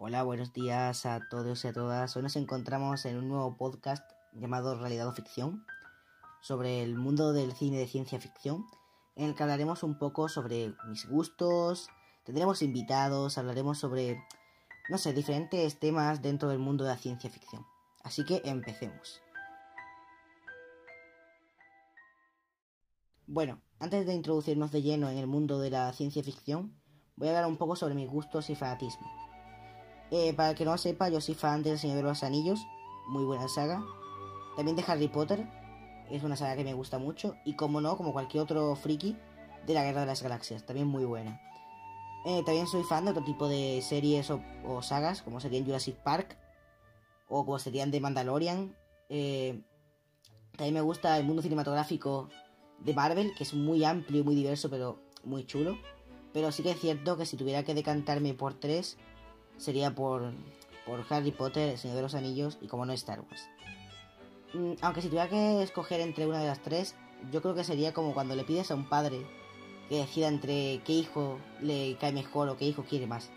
Hola, buenos días a todos y a todas. Hoy nos encontramos en un nuevo podcast llamado Realidad o Ficción sobre el mundo del cine de ciencia ficción, en el que hablaremos un poco sobre mis gustos, tendremos invitados, hablaremos sobre, no sé, diferentes temas dentro del mundo de la ciencia ficción. Así que empecemos. Bueno, antes de introducirnos de lleno en el mundo de la ciencia ficción, voy a hablar un poco sobre mis gustos y fanatismo. Eh, para el que no lo sepa, yo soy fan del Señor de los Anillos, muy buena saga. También de Harry Potter, es una saga que me gusta mucho. Y como no, como cualquier otro friki, de la Guerra de las Galaxias, también muy buena. Eh, también soy fan de otro tipo de series o, sagas, como serían Jurassic Park, o como serían de Mandalorian. Eh, también me gusta el mundo cinematográfico de Marvel, que es muy amplio muy diverso, pero muy chulo. Pero sí que es cierto que si tuviera que decantarme por tres, sería por, por Harry Potter, El Señor de los Anillos y como no Star Wars. Mm, aunque si tuviera que escoger entre una de las tres, yo creo que sería como cuando le pides a un padre que decida entre qué hijo le cae mejor o qué hijo quiere más.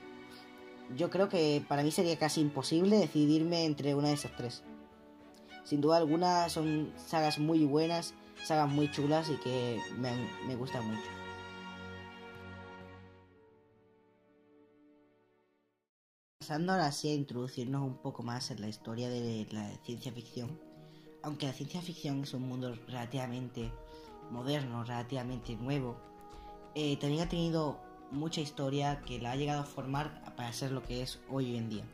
Yo creo que para mí sería casi imposible decidirme entre una de esas tres. Sin duda alguna son sagas muy buenas, sagas muy chulas y que me, me gustan mucho. Pasando ahora sí a introducirnos un poco más en la historia de la ciencia ficción, aunque la ciencia ficción es un mundo relativamente moderno, relativamente nuevo, eh, también ha tenido mucha historia que la ha llegado a formar para ser lo que es hoy en día.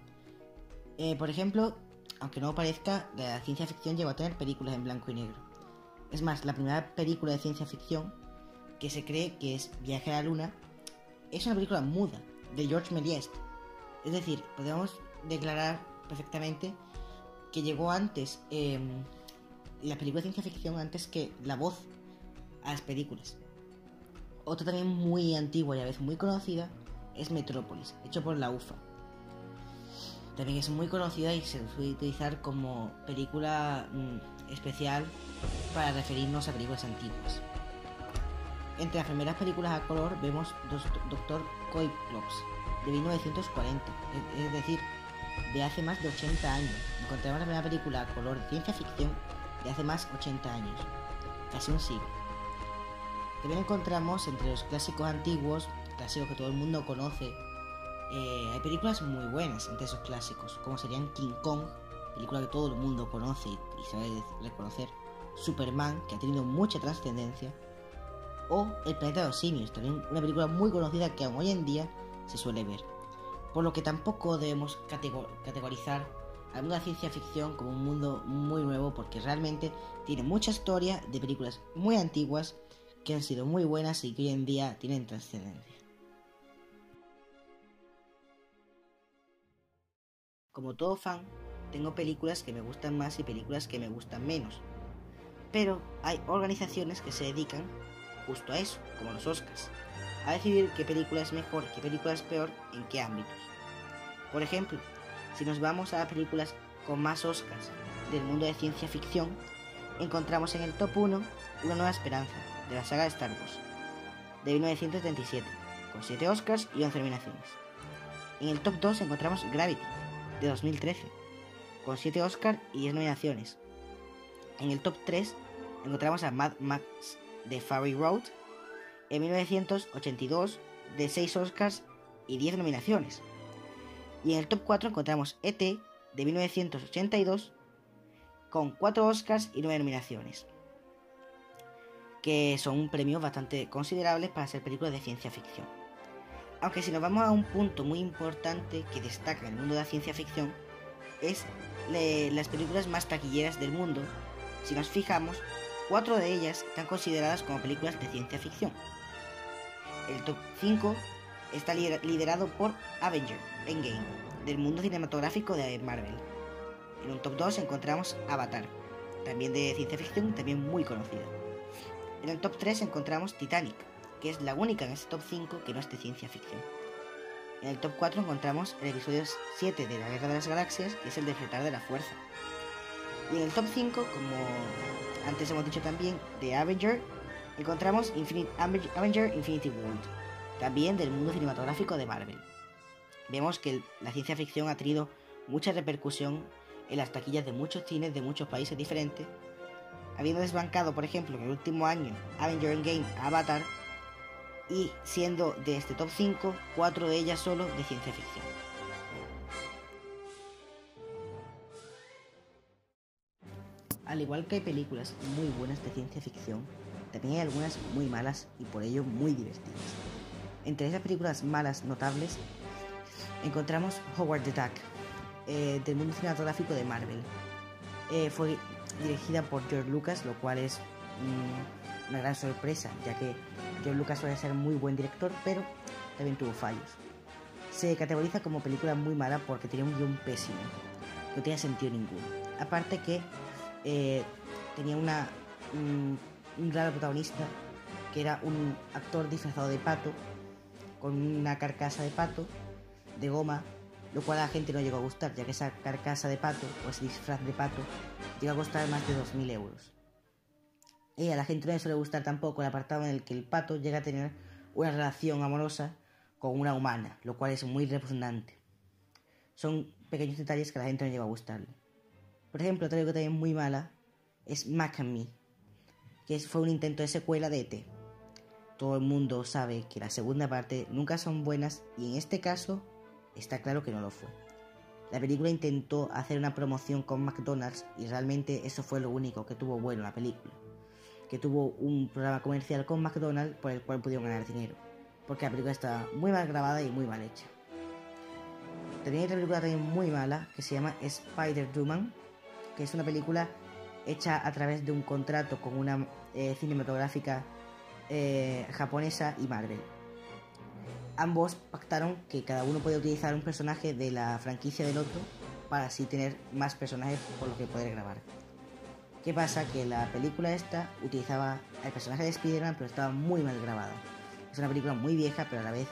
Eh, por ejemplo, aunque no parezca, la ciencia ficción llegó a tener películas en blanco y negro. Es más, la primera película de ciencia ficción que se cree que es Viaje a la Luna es una película muda de George Méliès es decir, podemos declarar perfectamente que llegó antes em, la película de ciencia ficción antes que la voz a las películas. Otra también muy antigua y a veces muy conocida es Metrópolis, hecho por la UFA. También es muy conocida y se suele utilizar como película mm, especial para referirnos a películas antiguas. Entre las primeras películas a color vemos Doctor Coiplops, de 1940, es decir, de hace más de 80 años. Encontramos la primera película a color de ciencia ficción de hace más de 80 años, casi un siglo. También encontramos entre los clásicos antiguos, clásicos que todo el mundo conoce, eh, hay películas muy buenas entre esos clásicos, como serían King Kong, película que todo el mundo conoce y sabe reconocer, Superman, que ha tenido mucha trascendencia, o El planeta de los simios, también una película muy conocida que aún hoy en día se suele ver. Por lo que tampoco debemos categorizar a la ciencia ficción como un mundo muy nuevo porque realmente tiene mucha historia de películas muy antiguas que han sido muy buenas y que hoy en día tienen trascendencia. Como todo fan, tengo películas que me gustan más y películas que me gustan menos. Pero hay organizaciones que se dedican justo a eso, como los Oscars, a decidir qué película es mejor qué película es peor en qué ámbitos. Por ejemplo, si nos vamos a las películas con más Oscars del mundo de ciencia ficción, encontramos en el top 1 Una Nueva Esperanza, de la saga de Star Wars, de 1937, con 7 Oscars y 11 nominaciones. En el top 2 encontramos Gravity, de 2013, con 7 Oscars y 10 nominaciones. En el top 3 encontramos a Mad Max de Fury Road, en 1982 de 6 Oscars y 10 nominaciones. Y en el top 4 encontramos ET de 1982 con 4 Oscars y 9 nominaciones. Que son un premio bastante considerables para ser películas de ciencia ficción. Aunque si nos vamos a un punto muy importante que destaca en el mundo de la ciencia ficción, es las películas más taquilleras del mundo. Si nos fijamos, cuatro de ellas están consideradas como películas de ciencia ficción. El top 5 está liderado por Avenger Endgame, del mundo cinematográfico de Marvel. En un top 2 encontramos Avatar, también de ciencia ficción, también muy conocida. En el top 3 encontramos Titanic, que es la única en este top 5 que no es de ciencia ficción. En el top 4 encontramos el episodio 7 de la Guerra de las Galaxias, que es el Despertar de la Fuerza. Y en el top 5, como antes hemos dicho también, de Avenger, encontramos Avenger Infinity World, también del mundo cinematográfico de Marvel. vemos que la ciencia ficción ha tenido mucha repercusión en las taquillas de muchos cines de muchos países diferentes, habiendo desbancado, por ejemplo, en el último año Avenger Endgame Avatar y siendo de este top 5, cuatro de ellas solo de ciencia ficción. Al igual que hay películas muy buenas de ciencia ficción, también hay algunas muy malas y por ello muy divertidas. Entre esas películas malas notables encontramos Howard the Duck, eh, del mundo cinematográfico de Marvel. Eh, fue dirigida por George Lucas, lo cual es mm, una gran sorpresa, ya que George Lucas suele ser muy buen director, pero también tuvo fallos. Se categoriza como película muy mala porque tenía un guion pésimo, no tenía sentido ninguno. Aparte que eh, tenía una, un, raro protagonista, que era un actor disfrazado de pato, con una carcasa de pato, de goma, lo cual a la gente no llegó a gustar, ya que esa carcasa de pato, o ese disfraz de pato, llega a costar más de 2.000 euros. Y a la gente no le suele gustar tampoco el apartado en el que el pato llega a tener una relación amorosa con una humana, lo cual es muy repugnante. Son pequeños detalles que a la gente no llega a gustarle. Por ejemplo, otra cosa también muy mala es Mac and Me, que fue un intento de secuela de ET. Todo el mundo sabe que la segunda parte nunca son buenas y en este caso está claro que no lo fue. La película intentó hacer una promoción con McDonald's y realmente eso fue lo único que tuvo bueno la película. Que tuvo un programa comercial con McDonald's por el cual pudieron ganar dinero. Porque la película está muy mal grabada y muy mal hecha. Tenía otra película también muy mala que se llama Spider-Duman, que es una película hecha a través de un contrato con una eh, cinematográfica eh, japonesa y Marvel ambos pactaron que cada uno podía utilizar un personaje de la franquicia del otro para así tener más personajes por los que poder grabar. ¿Qué pasa? Que la película esta utilizaba el personaje de Spider-Man pero estaba muy mal grabada. Es una película muy vieja pero a la vez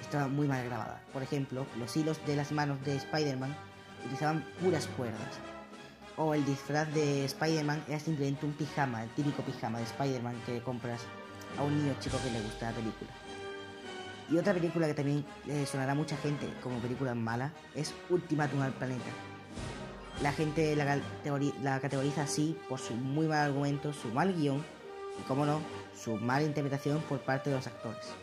estaba muy mal grabada. Por ejemplo, los hilos de las manos de Spider-Man utilizaban puras cuerdas. O el disfraz de Spider-Man era simplemente un pijama, el típico pijama de Spider-Man que compras a un niño chico que le gusta la película. Y otra película que también le sonará a mucha gente como película mala es Ultimatum al Planeta. La gente la, categoriza así por su muy mal argumento, su mal guion y, como no, su mala interpretación por parte de los actores.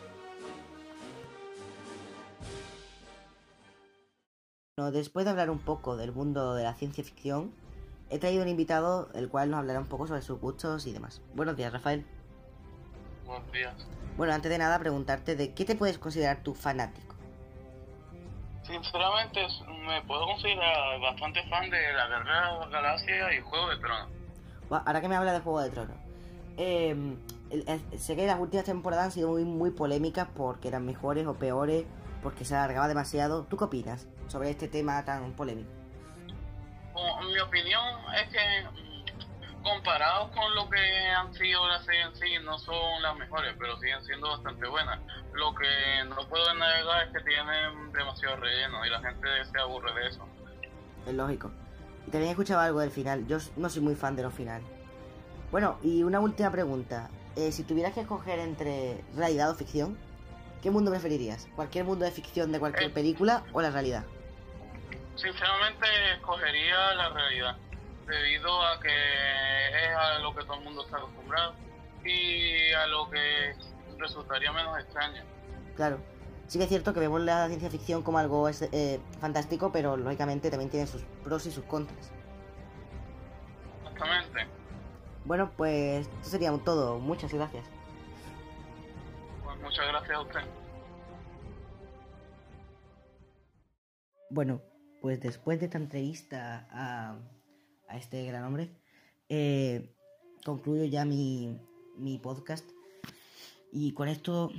Después de hablar un poco del mundo de la ciencia ficción, he traído un invitado el cual nos hablará un poco sobre sus gustos y demás. Buenos días, Rafael. Buenos días. Bueno, antes de nada, preguntarte de qué te puedes considerar tu fanático. Sinceramente, me puedo considerar bastante fan de la Guerra de la Galaxia y Juego de Tronos. Bueno, ahora que me habla de Juego de Tronos, eh, sé que las últimas temporadas han sido muy, muy polémicas porque eran mejores o peores, porque se alargaba demasiado. ¿Tú qué opinas sobre este tema tan polémico? Mi opinión es que comparados con lo que han sido las sí, no son las mejores, pero siguen siendo bastante buenas. Lo que no puedo negar es que tienen demasiado relleno y la gente se aburre de eso. Es lógico. Y también he escuchado algo del final. Yo no soy muy fan de los finales. Bueno, y una última pregunta. Eh, si tuvieras que escoger entre realidad o ficción, ¿qué mundo preferirías? ¿Cualquier mundo de ficción de cualquier Eh. película o la realidad? Sinceramente, escogería la realidad, debido a que es a lo que todo el mundo está acostumbrado y a lo que resultaría menos extraño. Claro. Sí que es cierto que vemos la ciencia ficción como algo eh, fantástico, pero lógicamente también tiene sus pros y sus contras. Exactamente. Bueno, pues esto sería todo. Muchas gracias. Pues muchas gracias a usted. Bueno, pues después de esta entrevista a, este gran hombre, eh, concluyo ya mi, mi podcast. Y con esto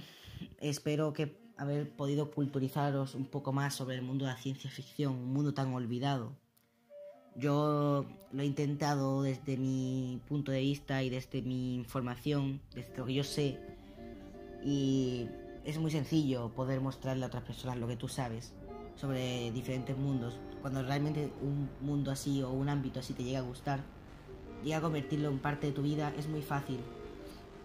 espero que haber podido culturizaros un poco más sobre el mundo de la ciencia ficción, un mundo tan olvidado. Yo lo he intentado desde mi punto de vista y desde mi información, desde lo que yo sé. Y es muy sencillo poder mostrarle a otras personas lo que tú sabes sobre diferentes mundos. Cuando realmente un mundo así o un ámbito así te llega a gustar, llega a convertirlo en parte de tu vida, es muy fácil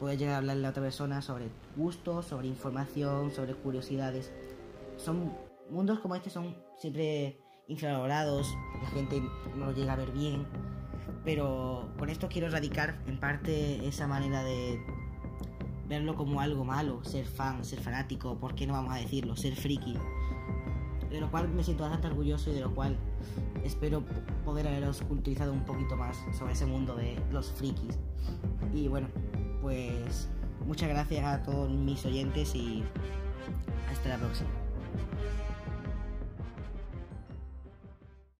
poder llegar a hablarle a otra persona sobre gustos, sobre información, sobre curiosidades. Son mundos como este son siempre infravalorados, la gente no llega a ver bien, pero con esto quiero erradicar en parte esa manera de verlo como algo malo, ser fan, ser fanático, ¿por qué no vamos a decirlo? Ser friki. De lo cual me siento bastante orgulloso y de lo cual espero poder haberos culturizado un poquito más sobre ese mundo de los frikis. Y bueno, pues muchas gracias a todos mis oyentes y hasta la próxima.